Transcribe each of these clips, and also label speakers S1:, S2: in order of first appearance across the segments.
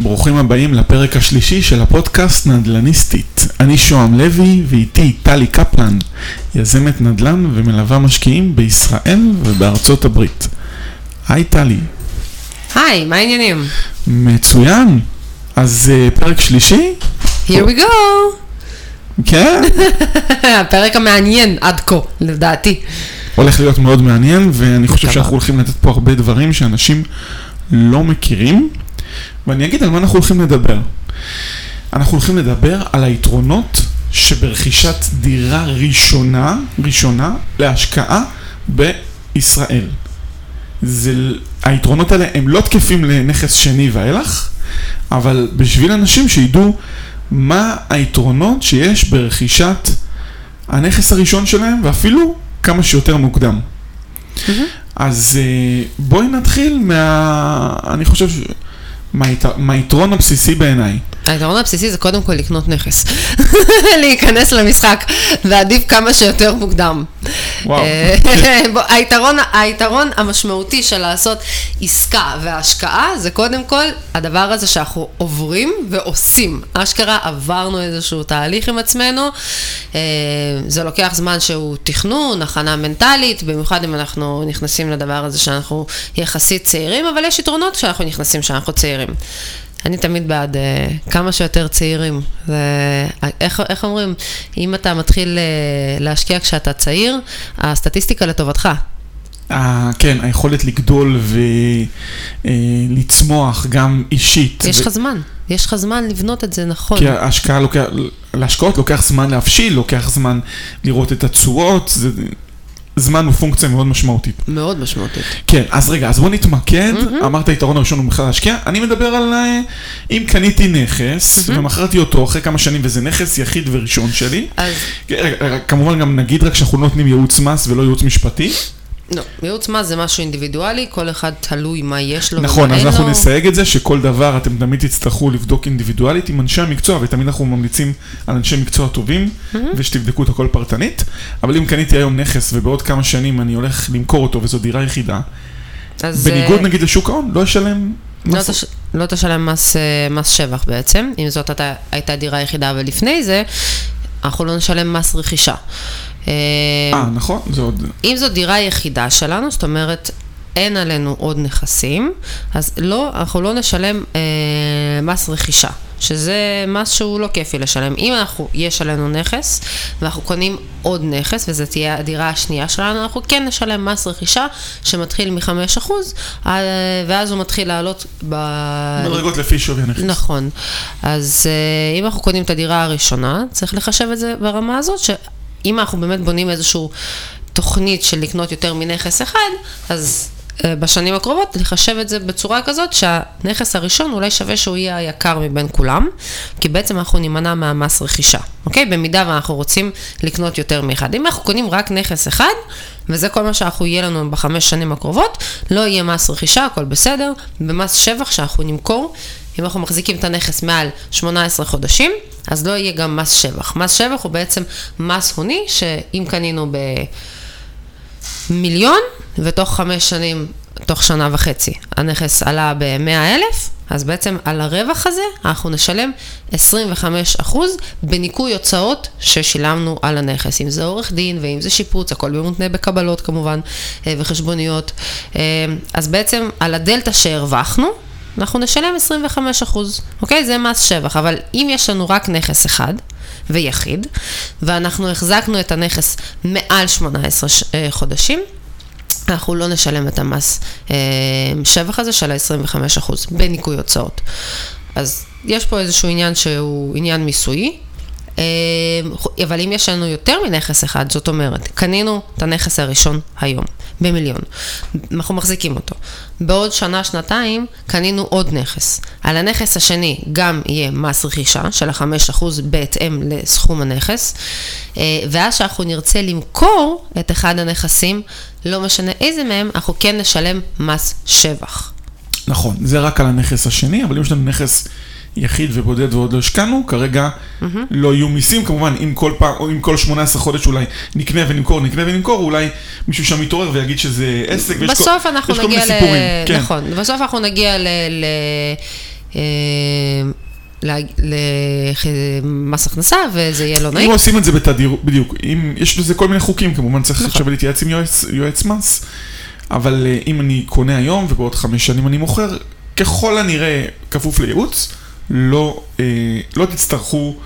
S1: ברוכים הבאים לפרק השלישי של הפודקאסט נדל"ניסטית. אני שוהם לוי ואיתי טלי קפלן, יזמת נדל"ן ומלווה משקיעים בישראל ובארצות הברית. היי טלי.
S2: היי, מה העניינים?
S1: מצוין. אז uh, פרק שלישי?
S2: Here we go.
S1: כן.
S2: הפרק המעניין עד כה, לדעתי.
S1: הולך להיות מאוד מעניין, ואני חושב. שאנחנו הולכים לתת פה הרבה דברים שאנשים לא מכירים, ואני אגיד על מה אנחנו הולכים לדבר. אנחנו הולכים לדבר על היתרונות שברכישת דירה ראשונה, ראשונה להשקעה בישראל. זה, היתרונות האלה הם לא תקפים לנכס שני ואילך, אבל בשביל אנשים שידעו מה היתרונות שיש ברכישת הנכס הראשון שלהם, ואפילו כמה שיותר מוקדם. אז אה, בואי נתחיל מה... אני חושב... ש- מהיתרון הבסיסי בעיניי.
S2: היתרון הבסיסי זה קודם כל לקנות נכס. להיכנס למשחק, ועדיף כמה שיותר מוקדם.
S1: וואו.
S2: אה, היתרון, היתרון המשמעותי של לעשות עסקה והשקעה זה קודם כל הדבר הזה שאנחנו עוברים ועושים. אשכרה עברנו איזשהו תהליך עם עצמנו. אה, זה לוקח זמן שהוא תכנון, הכנה מנטלית, במיוחד אם אנחנו נכנסים לדבר הזה שאנחנו יחסית צעירים, אבל יש יתרונות כשאנחנו נכנסים שאנחנו צעירים. אני תמיד בעד uh, כמה שיותר צעירים. זה, איך, איך אומרים, אם אתה מתחיל uh, להשקיע כשאתה צעיר, הסטטיסטיקה לטובתך.
S1: ה- כן, היכולת לגדול ולצמוח גם אישית.
S2: יש
S1: ו-
S2: לך זמן, יש לך זמן לבנות את זה נכון.
S1: כי ההשקעה לוקח, להשקעות לוקח זמן להבשיל, לוקח זמן לראות את התשואות, זה, זמן הוא פונקציה מאוד משמעותית.
S2: מאוד משמעותית.
S1: כן, אז רגע, אז בוא נתמקד, אמרת היתרון הראשון הוא בכלל להשקיע, אני מדבר על אה, אם קניתי נכס ומכרתי אותו אחרי כמה שנים וזה נכס יחיד וראשון שלי,
S2: אז
S1: רגע, רגע, כמובן גם נגיד רק שאנחנו לא נותנים ייעוץ מס ולא ייעוץ משפטי,
S2: לא, ייעוץ מס זה משהו אינדיבידואלי, כל אחד תלוי מה יש לו
S1: נכון,
S2: ומה
S1: אז
S2: אין
S1: אנחנו
S2: לו.
S1: נסייג את זה שכל דבר אתם תמיד תצטרכו לבדוק אינדיבידואלית עם אנשי המקצוע, ותמיד אנחנו ממליצים על אנשי מקצוע טובים, ושתבדקו את הכל פרטנית, אבל אם קניתי היום נכס ובעוד כמה שנים אני הולך למכור אותו וזו דירה יחידה,
S2: אז,
S1: בניגוד
S2: אה,
S1: נגיד לשוק ההון, לא אשלם
S2: לא. תש... לא תשלם מס, אה, מס שבח בעצם, אם זאת הייתה, דירה יחידה, אבל לפני זה, אנחנו לא נשלם מס רכישה. אה,
S1: אה, נכון, זה עוד...
S2: אם זו דירה יחידה שלנו, זאת אומרת, אין עלינו עוד נכסים, אז לא, אנחנו לא נשלם אה, מס רכישה, שזה מס שהוא לא כיפי לשלם. אם אנחנו, יש עלינו נכס, ואנחנו קונים עוד נכס, וזו תהיה הדירה השנייה שלנו, אנחנו כן נשלם מס רכישה שמתחיל מ-5%, אה, ואז הוא מתחיל לעלות ב...
S1: מדרגות לפי שווי הנכס.
S2: נכון. אז אה, אם אנחנו קונים את הדירה הראשונה, צריך לחשב את זה ברמה הזאת, שאם אנחנו באמת בונים איזושהי תוכנית של לקנות יותר מנכס אחד, אז אה, בשנים הקרובות לחשב את זה בצורה כזאת שהנכס הראשון אולי שווה שהוא יהיה היקר מבין כולם, כי בעצם אנחנו נימנע מהמס רכישה, אוקיי? במידה ואנחנו רוצים לקנות יותר מאחד. אם אנחנו קונים רק נכס אחד, וזה כל מה שאנחנו יהיה לנו בחמש שנים הקרובות, לא יהיה מס רכישה, הכל בסדר. במס שבח שאנחנו נמכור, אם אנחנו מחזיקים את הנכס מעל 18 חודשים, אז לא יהיה גם מס שבח. מס שבח הוא בעצם מס הוני, שאם קנינו במיליון, ותוך חמש שנים, תוך שנה וחצי, הנכס עלה ב-100 אלף, אז בעצם על הרווח הזה אנחנו נשלם 25% בניכוי הוצאות ששילמנו על הנכס. אם זה עורך דין ואם זה שיפוץ, הכל במותנה בקבלות כמובן, אה, וחשבוניות. אה, אז בעצם על הדלתא שהרווחנו, אנחנו נשלם 25%, אוקיי? זה מס שבח, אבל אם יש לנו רק נכס אחד ויחיד, ואנחנו החזקנו את הנכס מעל 18 ש- אה, חודשים, אנחנו לא נשלם את המס אה, שבח הזה של ה-25% בניכוי הוצאות. אז יש פה איזשהו עניין שהוא עניין מיסויי, אה, אבל אם יש לנו יותר מנכס אחד, זאת אומרת, קנינו את הנכס הראשון היום, במיליון, אנחנו מחזיקים אותו. בעוד שנה, שנתיים, קנינו עוד נכס. על הנכס השני גם יהיה מס רכישה של ה-5% בהתאם לסכום הנכס, אה, ואז שאנחנו נרצה למכור את אחד הנכסים, לא משנה איזה מהם, אנחנו כן נשלם מס שבח.
S1: נכון, זה רק על הנכס השני, אבל אם יש לנו נכס יחיד ובודד ועוד לא השקענו, כרגע לא יהיו מיסים, כמובן, אם כל פעם, או אם כל 18 חודש אולי נקנה ונמכור, נקנה ונמכור, אולי מישהו שם יתעורר ויגיד שזה עסק, ויש כל-
S2: בסוף אנחנו
S1: יש כל מיני
S2: נגיע ל...
S1: סיפורים, כן.
S2: נכון, בסוף אנחנו נגיע ל... ל... אה, למס הכנסה, וזה יהיה לא
S1: אם
S2: נעים.
S1: עושים את זה בתדירות, בדיוק, אם, יש לזה כל מיני חוקים, כמובן צריך
S2: נכון.
S1: עכשיו להתייעץ עם יועץ, יועץ מס, אבל אה, אם אני קונה היום ובעוד חמש שנים אני מוכר, ככל הנראה, כפוף לייעוץ, לא, אה, לא תצטרכו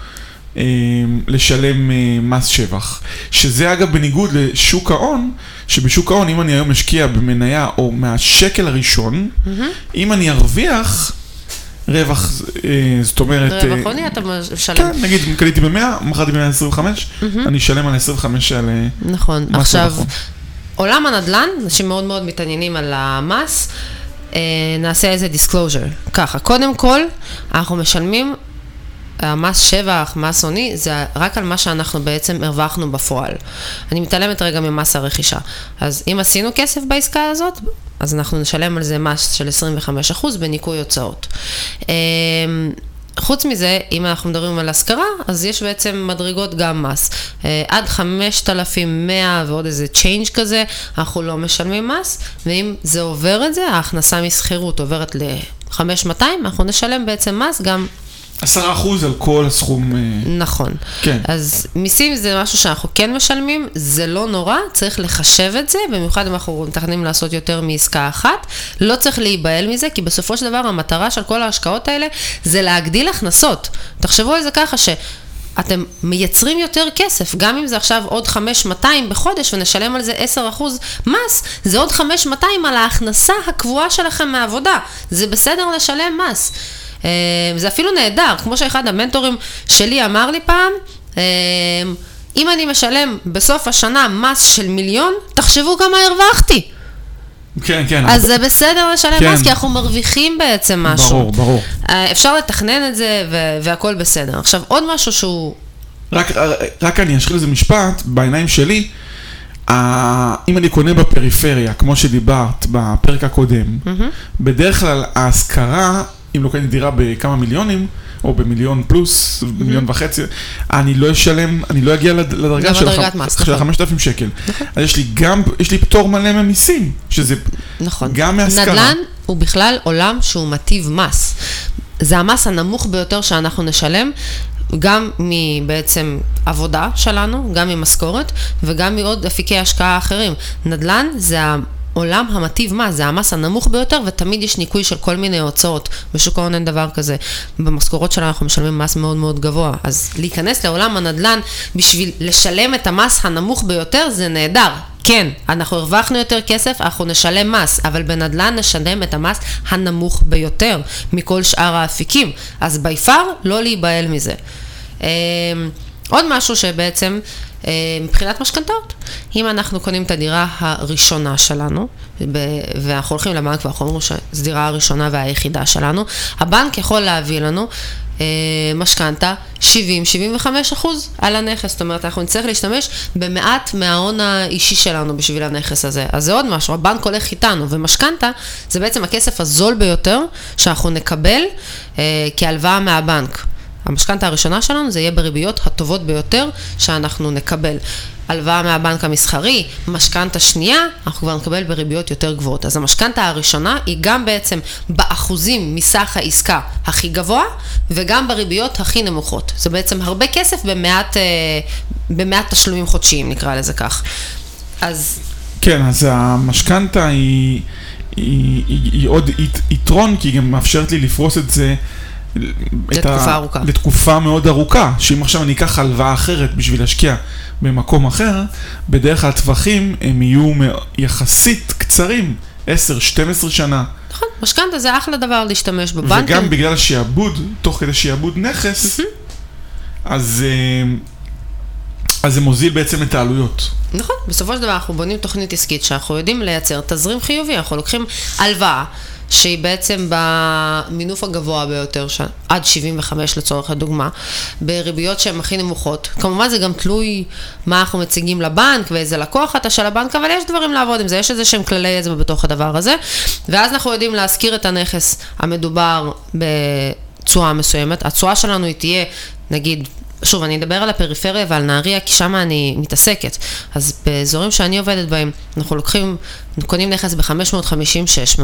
S1: אה, לשלם אה, מס שבח. שזה אגב בניגוד לשוק ההון, שבשוק ההון אם אני היום משקיע במניה או מהשקל הראשון, אם אני ארוויח רווח, זאת אומרת...
S2: רווח הוני אתה משלם.
S1: כן, נגיד קניתי ב-100, מכרתי ב-125, אני אשלם על 25 על...
S2: נכון. עכשיו. עולם הנדל"ן, אנשים מאוד מאוד מתעניינים על המס, נעשה איזה disclosure. ככה, קודם כל, אנחנו משלמים, המס שבח, מס הוני, זה רק על מה שאנחנו בעצם הרווחנו בפועל. אני מתעלמת רגע ממס הרכישה. אז אם עשינו כסף בעסקה הזאת, אז אנחנו נשלם על זה מס של 25% בניכוי הוצאות. חוץ מזה, אם אנחנו מדברים על השכרה, אז יש בעצם מדרגות גם מס. אה, עד 5,100 ועוד איזה צ'יינג' כזה, אנחנו לא משלמים מס, ואם זה עובר את זה, ההכנסה משכירות עוברת ל-5,200, אנחנו נשלם בעצם מס גם
S1: 10% על כל הסכום. אה,
S2: נכון.
S1: כן.
S2: אז מיסים זה משהו שאנחנו כן משלמים, זה לא נורא, צריך לחשב את זה, במיוחד אם אנחנו מתכננים לעשות יותר מעסקה אחת. לא צריך להיבהל מזה, כי בסופו של דבר המטרה של כל ההשקעות האלה זה להגדיל הכנסות. תחשבו על זה ככה ש... אתם מייצרים יותר כסף, גם אם זה עכשיו עוד 5,200 בחודש ונשלם על זה 10% מס, זה עוד 5,200 על ההכנסה הקבועה שלכם מעבודה. זה בסדר לשלם מס. אה, זה אפילו נהדר, כמו שאחד המנטורים שלי אמר לי פעם, אה, אם אני משלם בסוף השנה מס של מיליון, תחשבו כמה הרווחתי.
S1: כן, כן.
S2: אז זה בסדר לשלם
S1: כן.
S2: מס, כי אנחנו מרוויחים בעצם משהו.
S1: ברור, ברור.
S2: אה, אפשר לתכנן את זה ו- והכל בסדר. עכשיו, עוד משהו שהוא...
S1: רק, רק אני אשחיל איזה משפט, בעיניים שלי, אם אני קונה בפריפריה, כמו שדיברת בפרק הקודם, בדרך כלל ההשכרה, אם לא קניתי דירה בכמה מיליונים, או במיליון פלוס, מיליון וחצי, אני לא אשלם, אני לא אגיע לד- לדרגה של
S2: לדרגת
S1: הח-
S2: מס,
S1: של
S2: נכון.
S1: ה-5,000 שקל. אז יש לי גם, יש לי פטור מלא ממיסים, שזה
S2: נכון.
S1: גם מהשכרה.
S2: נדל"ן הוא בכלל עולם שהוא מטיב מס. זה המס הנמוך ביותר שאנחנו נשלם, גם מבעצם עבודה שלנו, גם ממשכורת, וגם מעוד אפיקי השקעה אחרים. נדל"ן זה העולם המטיב מס, זה המס הנמוך ביותר, ותמיד יש ניכוי של כל מיני הוצאות. בשוק ההון אין דבר כזה. במשכורות שלנו אנחנו משלמים מס מאוד מאוד גבוה. אז להיכנס לעולם הנדל"ן בשביל לשלם את המס הנמוך ביותר זה נהדר. כן, אנחנו הרווחנו יותר כסף, אנחנו נשלם מס, אבל בנדל"ן נשלם את המס הנמוך ביותר מכל שאר האפיקים. אז בי פאר, לא להיבהל מזה. עוד משהו שבעצם, אה, מבחינת משכנתאות, אם אנחנו קונים את הדירה הראשונה שלנו, ואנחנו הולכים לבנק ואנחנו אומרים שזו דירה הראשונה והיחידה שלנו, הבנק יכול להביא לנו אה, משכנתה 70-75 אחוז על הנכס, זאת אומרת אנחנו נצטרך להשתמש במעט מההון האישי שלנו בשביל הנכס הזה. אז זה עוד משהו, הבנק הולך איתנו, ומשכנתה זה בעצם הכסף הזול ביותר שאנחנו נקבל אה, כהלוואה מהבנק. המשכנתה הראשונה שלנו זה יהיה בריביות הטובות ביותר שאנחנו נקבל. הלוואה מהבנק המסחרי, משכנתה שנייה, אנחנו כבר נקבל בריביות יותר גבוהות. אז המשכנתה הראשונה היא גם בעצם באחוזים מסך העסקה הכי גבוה, וגם בריביות הכי נמוכות. זה בעצם הרבה כסף במעט, אה, במעט תשלומים חודשיים, נקרא לזה כך. אז
S1: כן, אז המשכנתה היא, היא, היא, היא עוד ית- יתרון, כי היא גם מאפשרת לי לפרוס את זה...
S2: לתקופה ארוכה.
S1: לתקופה מאוד ארוכה, שאם עכשיו אני אקח הלוואה אחרת בשביל להשקיע במקום אחר, בדרך כלל הטווחים הם יהיו יחסית קצרים, 10-12 שנה.
S2: נכון, משכנתה זה אחלה דבר להשתמש בבנקים.
S1: וגם בגלל השעבוד, תוך כדי שעבוד נכס, אז, אה, אז זה מוזיל בעצם את העלויות.
S2: נכון, בסופו של דבר אנחנו בונים תוכנית עסקית שאנחנו יודעים לייצר תזרים חיובי, אנחנו לוקחים הלוואה שהיא בעצם במינוף הגבוה ביותר. עד 75 לצורך הדוגמה, בריביות שהן הכי נמוכות. כמובן זה גם תלוי מה אנחנו מציגים לבנק ואיזה לקוח אתה של הבנק, אבל יש דברים לעבוד עם זה, יש איזה שהם כללי אצבע בתוך הדבר הזה, ואז אנחנו יודעים להשכיר את הנכס המדובר בצורה מסוימת. התשואה שלנו היא תהיה, נגיד, שוב, אני אדבר על הפריפריה ועל נהריה, כי שם אני מתעסקת. אז באזורים שאני עובדת בהם, אנחנו לוקחים, קונים נכס ב-550-600,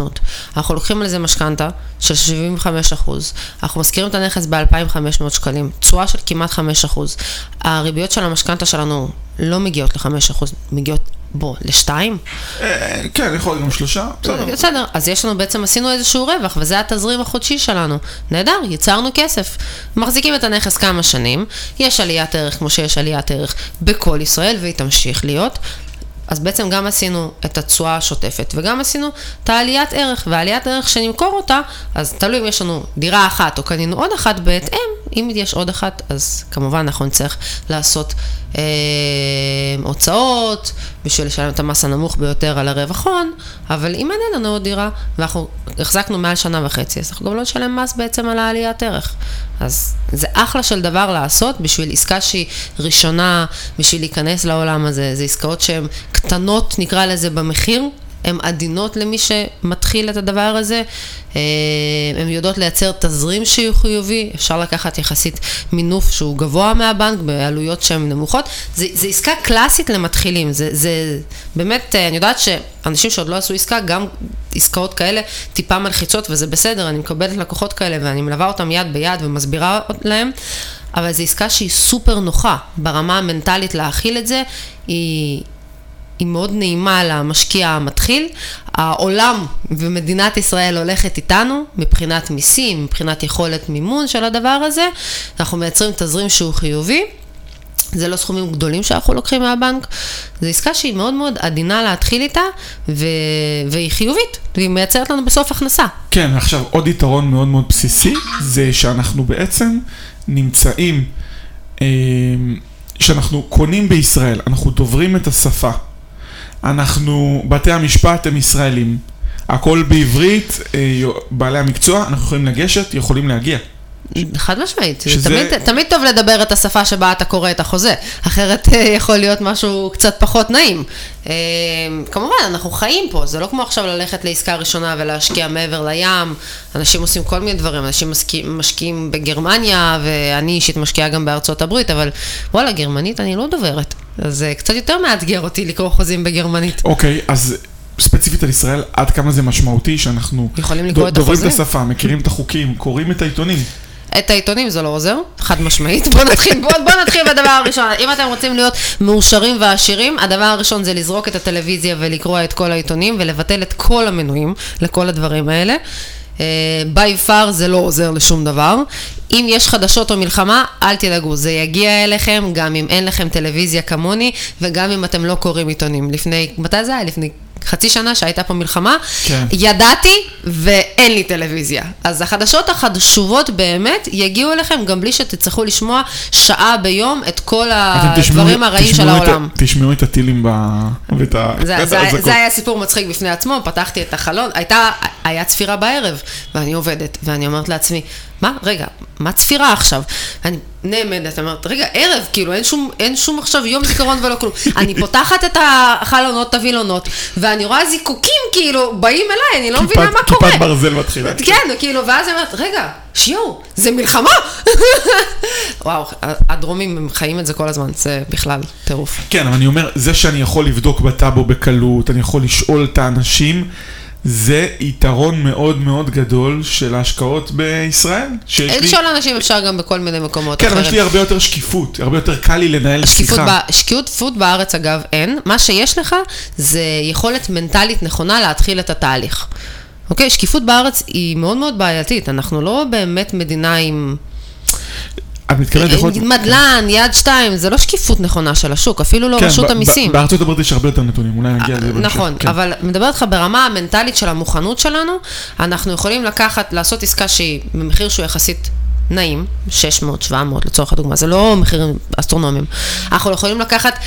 S2: אנחנו לוקחים על זה משכנתה של 75 אחוז, אנחנו משכירים את הנכס ב-2,500 שקלים, תשואה של כמעט 5 אחוז. הריביות של המשכנתה שלנו לא מגיעות ל-5 אחוז, מגיעות בוא, לשתיים?
S1: אה, כן, יכול גם שלושה, בסדר.
S2: בסדר, אז יש לנו בעצם, עשינו איזשהו רווח, וזה התזרים החודשי שלנו. נהדר, יצרנו כסף. מחזיקים את הנכס כמה שנים, יש עליית ערך כמו שיש עליית ערך בכל ישראל, והיא תמשיך להיות. אז בעצם גם עשינו את התשואה השוטפת, וגם עשינו את העליית ערך, והעליית ערך שנמכור אותה, אז תלוי אם יש לנו דירה אחת או קנינו עוד אחת בהתאם, אם יש עוד אחת, אז כמובן אנחנו נצטרך לעשות אה, הוצאות, בשביל לשלם את המס הנמוך ביותר על הרווח הון, אבל אם אין לנו עוד דירה, ואנחנו החזקנו מעל שנה וחצי, אז אנחנו גם לא נשלם מס בעצם על העליית ערך. אז זה אחלה של דבר לעשות בשביל עסקה שהיא ראשונה, בשביל להיכנס לעולם הזה. זה עסקאות שהן קטנות, נקרא לזה, במחיר, הן עדינות למי שמתחיל את הדבר הזה, אה, הן יודעות לייצר תזרים שהוא חיובי, אפשר לקחת יחסית מינוף שהוא גבוה מהבנק בעלויות שהן נמוכות. זה עסקה קלאסית למתחילים, זה, זה באמת, אה, אני יודעת שאנשים שעוד לא עשו עסקה, גם עסקאות כאלה טיפה מלחיצות וזה בסדר, אני מקבלת לקוחות כאלה ואני מלווה אותם יד ביד ומסבירה להם. אבל זו עסקה שהיא סופר נוחה ברמה המנטלית להכיל את זה, היא, היא מאוד נעימה למשקיע המתחיל. העולם ומדינת ישראל הולכת איתנו מבחינת מיסים, מבחינת יכולת מימון של הדבר הזה. אנחנו מייצרים תזרים שהוא חיובי. זה לא סכומים גדולים שאנחנו לוקחים מהבנק, זו עסקה שהיא מאוד מאוד עדינה להתחיל איתה, ו... והיא חיובית, והיא מייצרת לנו בסוף הכנסה.
S1: כן, עכשיו עוד יתרון מאוד מאוד בסיסי, זה שאנחנו בעצם נמצאים, אה, שאנחנו קונים בישראל, אנחנו דוברים את השפה. אנחנו, בתי המשפט הם ישראלים. הכל בעברית, אה, בעלי המקצוע, אנחנו יכולים לגשת, יכולים להגיע.
S2: חד משמעית, שזה... תמיד, תמיד טוב לדבר את השפה שבה אתה קורא את החוזה, אחרת אה, יכול להיות משהו קצת פחות נעים. אה, כמובן, אנחנו חיים פה, זה לא כמו עכשיו ללכת לעסקה ראשונה ולהשקיע מעבר לים, אנשים עושים כל מיני דברים, אנשים משקיעים, משקיעים בגרמניה, ואני אישית משקיעה גם בארצות הברית, אבל וואלה, גרמנית אני לא דוברת, זה קצת יותר מאתגר אותי לקרוא חוזים בגרמנית.
S1: אוקיי, okay, אז... ספציפית על ישראל, עד כמה זה משמעותי שאנחנו דוברים את השפה, מכירים את החוקים, קוראים את העיתונים.
S2: את העיתונים זה לא עוזר, חד משמעית. בואו נתחיל, בוא, בוא נתחיל בדבר הראשון. אם אתם רוצים להיות מאושרים ועשירים, הדבר הראשון זה לזרוק את הטלוויזיה ולקרוא את כל העיתונים ולבטל את כל המנויים לכל הדברים האלה. ביי uh, פאר זה לא עוזר לשום דבר. אם יש חדשות או מלחמה, אל תדאגו, זה יגיע אליכם גם אם אין לכם טלוויזיה כמוני וגם אם אתם לא קוראים עיתונים. לפני, מתי זה היה? לפני חצי שנה שהייתה פה מלחמה, כן. ידעתי ואין לי טלוויזיה. אז החדשות החשובות באמת יגיעו אליכם גם בלי שתצטרכו לשמוע שעה ביום את כל הדברים הרעים של העולם.
S1: תשמעו את הטילים ב... ואת
S2: ה... זה, זה, זה, זה היה סיפור מצחיק בפני עצמו, פתחתי את החלון, הייתה, היה צפירה בערב, ואני עובדת, ואני אומרת לעצמי, מה? רגע, מה צפירה עכשיו? אני נעמדת, אומרת, רגע, ערב, כאילו, אין שום, אין שום עכשיו יום זיכרון ולא כלום. אני פותחת את החלונות, את הווילונות, ואני רואה זיקוקים, כאילו, באים אליי, אני לא מבינה מה קורה.
S1: כיפת ברזל מתחילה.
S2: כן, כאילו, ואז אני אומרת, רגע, שיו, זה מלחמה! וואו, הדרומים הם חיים את זה כל הזמן, זה בכלל טירוף.
S1: כן, אבל אני אומר, זה שאני יכול לבדוק בטאבו בקלות, אני יכול לשאול את האנשים, זה יתרון מאוד מאוד גדול של ההשקעות בישראל.
S2: לשאול לי... אנשים אפשר גם בכל מיני מקומות
S1: כן, אחרים. כן, אבל יש לי הרבה יותר שקיפות, הרבה יותר קל לי לנהל שיחה.
S2: שקיפות בארץ אגב אין, מה שיש לך זה יכולת מנטלית נכונה להתחיל את התהליך. אוקיי, שקיפות בארץ היא מאוד מאוד בעייתית, אנחנו לא באמת מדינה עם...
S1: את מתכוונת יכול...
S2: מדלן, יד שתיים, זה לא שקיפות נכונה של השוק, אפילו לא כן, רשות המיסים.
S1: בארצות הברית יש הרבה יותר נתונים, אולי נגיע לזה
S2: בהמשך. נכון, כן. אבל מדברת לך ברמה המנטלית של המוכנות שלנו, אנחנו יכולים לקחת, לעשות עסקה שהיא במחיר שהוא יחסית נעים, 600, 700 לצורך הדוגמה, זה לא מחירים אסטרונומיים. אנחנו יכולים לקחת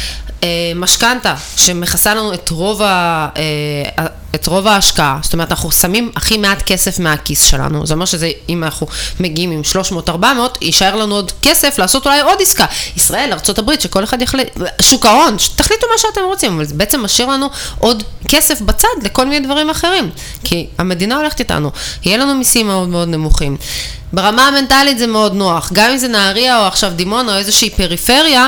S2: אה, משכנתה שמכסה לנו את רוב, ה, אה, את רוב ההשקעה, זאת אומרת אנחנו שמים הכי מעט כסף מהכיס שלנו, זה אומר שזה אם אנחנו מגיעים עם 300-400, יישאר לנו עוד כסף לעשות אולי עוד עסקה. ישראל, ארה"ב, שכל אחד יחליט, שוק ההון, תחליטו מה שאתם רוצים, אבל זה בעצם משאיר לנו עוד כסף בצד לכל מיני דברים אחרים, כי המדינה הולכת איתנו, יהיה לנו מיסים מאוד מאוד נמוכים. ברמה המנטלית זה מאוד נוח, גם אם זה נהריה או עכשיו דימונה או איזושהי פריפריה,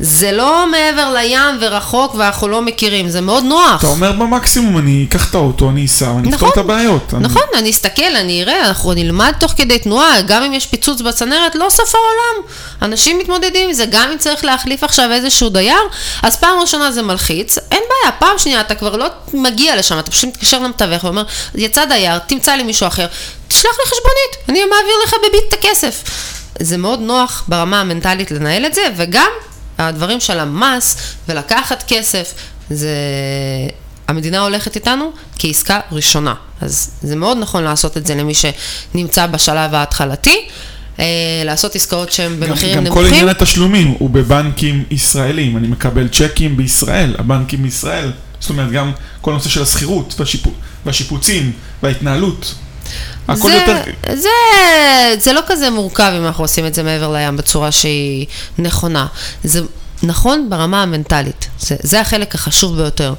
S2: זה לא מעבר לים ורחוק ואנחנו לא מכירים, זה מאוד נוח.
S1: אתה אומר במקסימום, אני אקח את האוטו, אני אסע, אני אפתור
S2: נכון,
S1: את הבעיות. אני-
S2: נכון, אני אסתכל, אני אראה, אנחנו נלמד תוך כדי תנועה, גם אם יש פיצוץ בצנרת, לא סוף העולם. אנשים מתמודדים עם זה, גם אם צריך להחליף עכשיו איזשהו דייר, אז פעם ראשונה זה מלחיץ, אין בעיה, פעם שנייה אתה כבר לא מגיע לשם, אתה פשוט מתקשר למתווך ואומר, יצא דייר, תמצא לי מישהו אחר, תשלח לי חשבונית, אני מעביר לך בביט את הכסף. זה מאוד נוח ברמה המנטלית לנהל את זה, וגם הדברים של המס ולקחת כסף, זה... המדינה הולכת איתנו כעסקה ראשונה. אז זה מאוד נכון לעשות את זה למי שנמצא בשלב ההתחלתי, אה, לעשות עסקאות שהן
S1: גם,
S2: במחירים
S1: גם כל
S2: נמוכים.
S1: עניין התשלומים הוא בבנקים ישראלים, אני מקבל צ'קים בישראל, הבנקים בישראל, זאת אומרת גם כל הנושא של השכירות והשיפו, והשיפוצים וההתנהלות. הכל
S2: זה,
S1: יותר...
S2: זה, זה לא כזה מורכב אם אנחנו עושים את זה מעבר לים בצורה שהיא נכונה. זה נכון ברמה המנטלית, זה, זה החלק החשוב ביותר.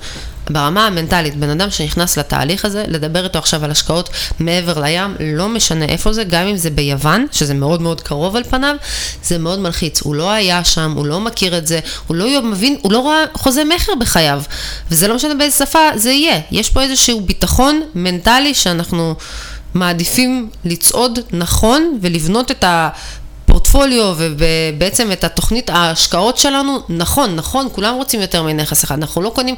S2: ברמה המנטלית, בן אדם שנכנס לתהליך הזה, לדבר איתו עכשיו על השקעות מעבר לים, לא משנה איפה זה, גם אם זה ביוון, שזה מאוד מאוד קרוב על פניו, זה מאוד מלחיץ. הוא לא היה שם, הוא לא מכיר את זה, הוא לא מבין, הוא לא רואה חוזה מכר בחייו. וזה לא משנה באיזה שפה זה יהיה. יש פה איזשהו ביטחון מנטלי שאנחנו מעדיפים לצעוד נכון ולבנות את ה... פורטפוליו ובעצם את התוכנית ההשקעות שלנו, נכון, נכון, כולם רוצים יותר מנכס אחד, אנחנו לא קונים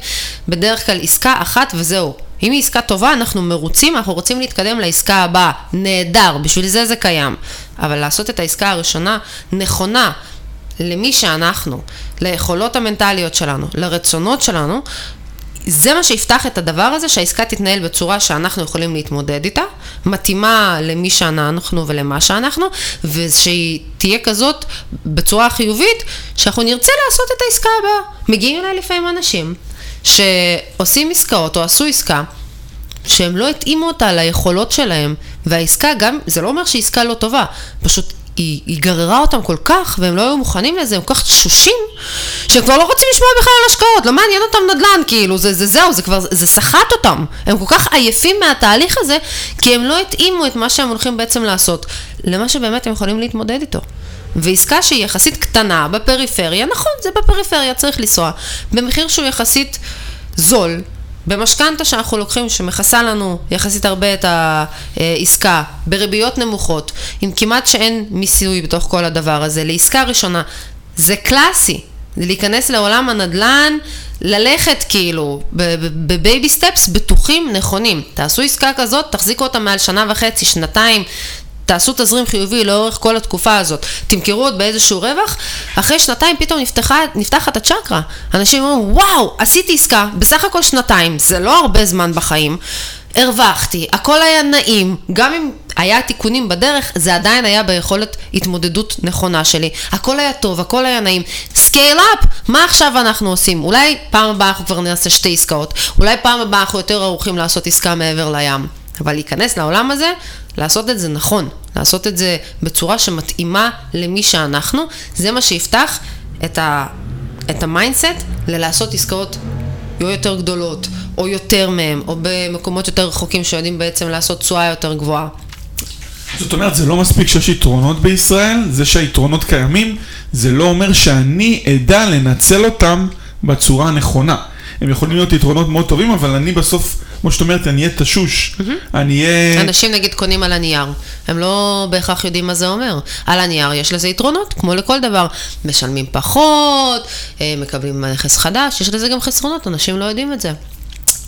S2: בדרך כלל עסקה אחת וזהו. אם היא עסקה טובה, אנחנו מרוצים, אנחנו רוצים להתקדם לעסקה הבאה, נהדר, בשביל זה זה קיים. אבל לעשות את העסקה הראשונה נכונה למי שאנחנו, ליכולות המנטליות שלנו, לרצונות שלנו, זה מה שיפתח את הדבר הזה, שהעסקה תתנהל בצורה שאנחנו יכולים להתמודד איתה, מתאימה למי שאנחנו ולמה שאנחנו, ושהיא תהיה כזאת בצורה חיובית, שאנחנו נרצה לעשות את העסקה הבאה. מגיעים אליי לפעמים אנשים שעושים עסקאות או עשו עסקה, שהם לא התאימו אותה ליכולות שלהם, והעסקה גם, זה לא אומר שעסקה לא טובה, פשוט היא, היא גררה אותם כל כך, והם לא היו מוכנים לזה, הם כל כך תשושים, שהם כבר לא רוצים לשמוע בכלל על השקעות, לא מעניין אותם נדל"ן, כאילו, זה, זה זהו, זה כבר, זה סחט אותם. הם כל כך עייפים מהתהליך הזה, כי הם לא התאימו את מה שהם הולכים בעצם לעשות, למה שבאמת הם יכולים להתמודד איתו. ועסקה שהיא יחסית קטנה, בפריפריה, נכון, זה בפריפריה, צריך לנסוע, במחיר שהוא יחסית זול, במשכנתה שאנחנו לוקחים, שמכסה לנו יחסית הרבה את העסקה, בריביות נמוכות, עם כמעט שאין מיסוי בתוך כל הדבר הזה, לעסקה ראשונה, זה קלאסי. זה להיכנס לעולם הנדל"ן, ללכת כאילו בבייבי סטפס בטוחים, נכונים. תעשו עסקה כזאת, תחזיקו אותה מעל שנה וחצי, שנתיים, תעשו תזרים חיובי לאורך כל התקופה הזאת, תמכרו עוד באיזשהו רווח, אחרי שנתיים פתאום נפתחה, נפתחת הצ'קרה. אנשים אומרים, וואו, עשיתי עסקה, בסך הכל שנתיים, זה לא הרבה זמן בחיים, הרווחתי, הכל היה נעים, גם אם היה תיקונים בדרך, זה עדיין היה ביכולת התמודדות נכונה שלי. הכל היה טוב, הכל היה נעים. Scale up, מה עכשיו אנחנו עושים? אולי פעם הבאה אנחנו כבר נעשה שתי עסקאות, אולי פעם הבאה אנחנו יותר ערוכים לעשות עסקה מעבר לים. אבל להיכנס לעולם הזה, לעשות את זה נכון, לעשות את זה בצורה שמתאימה למי שאנחנו, זה מה שיפתח את, ה, את ה mindset ללעשות עסקאות או יותר גדולות, או יותר מהם, או במקומות יותר רחוקים שיודעים בעצם לעשות תשואה יותר גבוהה.
S1: זאת אומרת, זה לא מספיק שיש יתרונות בישראל, זה שהיתרונות קיימים, זה לא אומר שאני אדע לנצל אותם בצורה הנכונה. הם יכולים להיות יתרונות מאוד טובים, אבל אני בסוף, כמו שאת אומרת, אני אהיה תשוש. אני אהיה...
S2: אנשים נגיד קונים על הנייר, הם לא בהכרח יודעים מה זה אומר. על הנייר יש לזה יתרונות, כמו לכל דבר. משלמים פחות, אה, מקבלים נכס חדש, יש לזה גם חסרונות, אנשים לא יודעים את זה.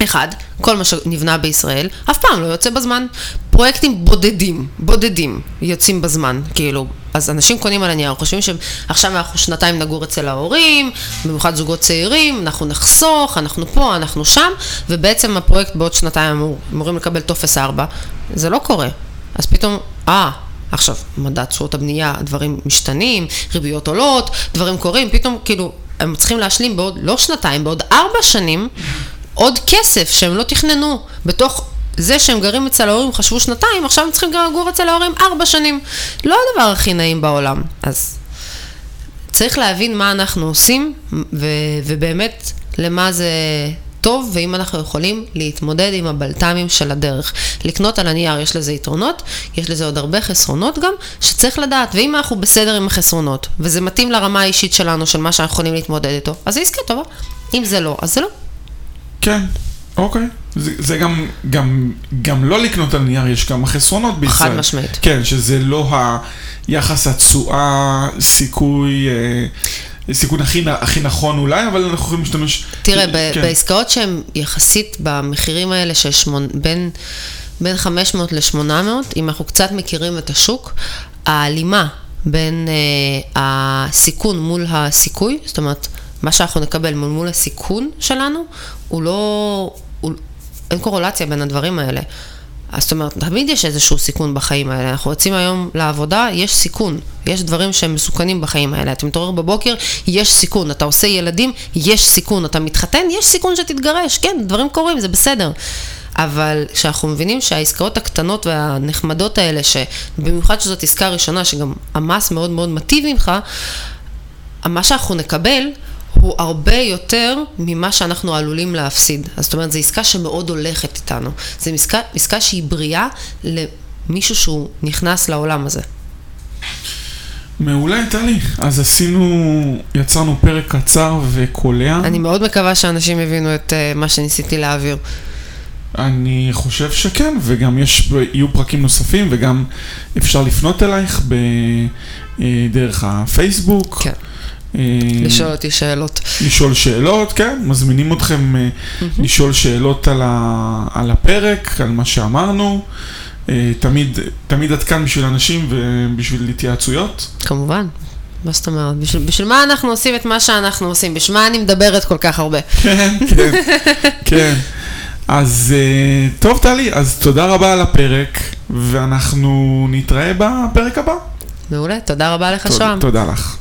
S2: אחד, כל מה שנבנה בישראל, אף פעם לא יוצא בזמן. פרויקטים בודדים, בודדים, יוצאים בזמן, כאילו. אז אנשים קונים על הנייר, חושבים שעכשיו אנחנו שנתיים נגור אצל ההורים, במיוחד זוגות צעירים, אנחנו נחסוך, אנחנו פה, אנחנו שם, ובעצם הפרויקט בעוד שנתיים אמור, אמורים לקבל טופס 4. זה לא קורה. אז פתאום, אה, עכשיו, מדד תשואות הבנייה, דברים משתנים, ריביות עולות, דברים קורים, פתאום כאילו... הם צריכים להשלים בעוד, לא שנתיים, בעוד ארבע שנים, עוד כסף שהם לא תכננו בתוך זה שהם גרים אצל ההורים, חשבו שנתיים, עכשיו הם צריכים גם לגור אצל ההורים ארבע שנים. לא הדבר הכי נעים בעולם. אז צריך להבין מה אנחנו עושים, ו- ובאמת למה זה טוב, ואם אנחנו יכולים להתמודד עם הבלת"מים של הדרך. לקנות על הנייר יש לזה יתרונות, יש לזה עוד הרבה חסרונות גם, שצריך לדעת. ואם אנחנו בסדר עם החסרונות, וזה מתאים לרמה האישית שלנו, של מה שאנחנו יכולים להתמודד איתו, אז זה עסקה טובה. אם זה לא, אז זה לא.
S1: כן, אוקיי. זה, זה גם, גם, גם לא לקנות על נייר, יש כמה חסרונות בישראל.
S2: חד משמעית.
S1: כן, שזה לא היחס התשואה, סיכוי, אה, סיכון הכי, הכי נכון אולי, אבל אנחנו יכולים להשתמש...
S2: תראה, ב-
S1: כן.
S2: בעסקאות שהן יחסית במחירים האלה של שמונ... בין, בין 500 ל-800, אם אנחנו קצת מכירים את השוק, ההלימה בין אה, הסיכון מול הסיכוי, זאת אומרת, מה שאנחנו נקבל מול, מול הסיכון שלנו, הוא לא... הוא, אין קורולציה בין הדברים האלה. אז זאת אומרת, תמיד יש איזשהו סיכון בחיים האלה. אנחנו יוצאים היום לעבודה, יש סיכון. יש דברים שהם מסוכנים בחיים האלה. אתה מתעורר בבוקר, יש סיכון. אתה עושה ילדים, יש סיכון. אתה מתחתן, יש סיכון שתתגרש. כן, דברים קורים, זה בסדר. אבל כשאנחנו מבינים שהעסקאות הקטנות והנחמדות האלה, שבמיוחד שזאת עסקה ראשונה, שגם המס מאוד מאוד מטיב ממך, מה שאנחנו נקבל הוא הרבה יותר ממה שאנחנו עלולים להפסיד. אז זאת אומרת, זו עסקה שמאוד הולכת איתנו. זו עסקה, עסקה שהיא בריאה למישהו שהוא נכנס לעולם הזה.
S1: מעולה, טלי. אז עשינו, יצרנו פרק קצר וקולע.
S2: אני מאוד מקווה שאנשים הבינו את uh, מה שניסיתי להעביר.
S1: אני חושב שכן, וגם יש, יהיו פרקים נוספים, וגם אפשר לפנות אלייך ב, אה, דרך הפייסבוק.
S2: כן.
S1: אה,
S2: לשאול אותי שאלות.
S1: לשאול שאלות, כן, מזמינים אתכם אה, לשאול שאלות על, ה, על הפרק, על מה שאמרנו. אה, תמיד, תמיד את כאן בשביל אנשים ובשביל התייעצויות.
S2: כמובן. מה זאת אומרת? בשביל, בשביל מה אנחנו עושים את מה שאנחנו עושים? בשביל מה אני מדברת כל כך הרבה?
S1: כן, כן, כן. אז טוב, טלי, אז תודה רבה על הפרק, ואנחנו נתראה בפרק הבא.
S2: מעולה, תודה רבה לך, שוהם.
S1: תודה לך.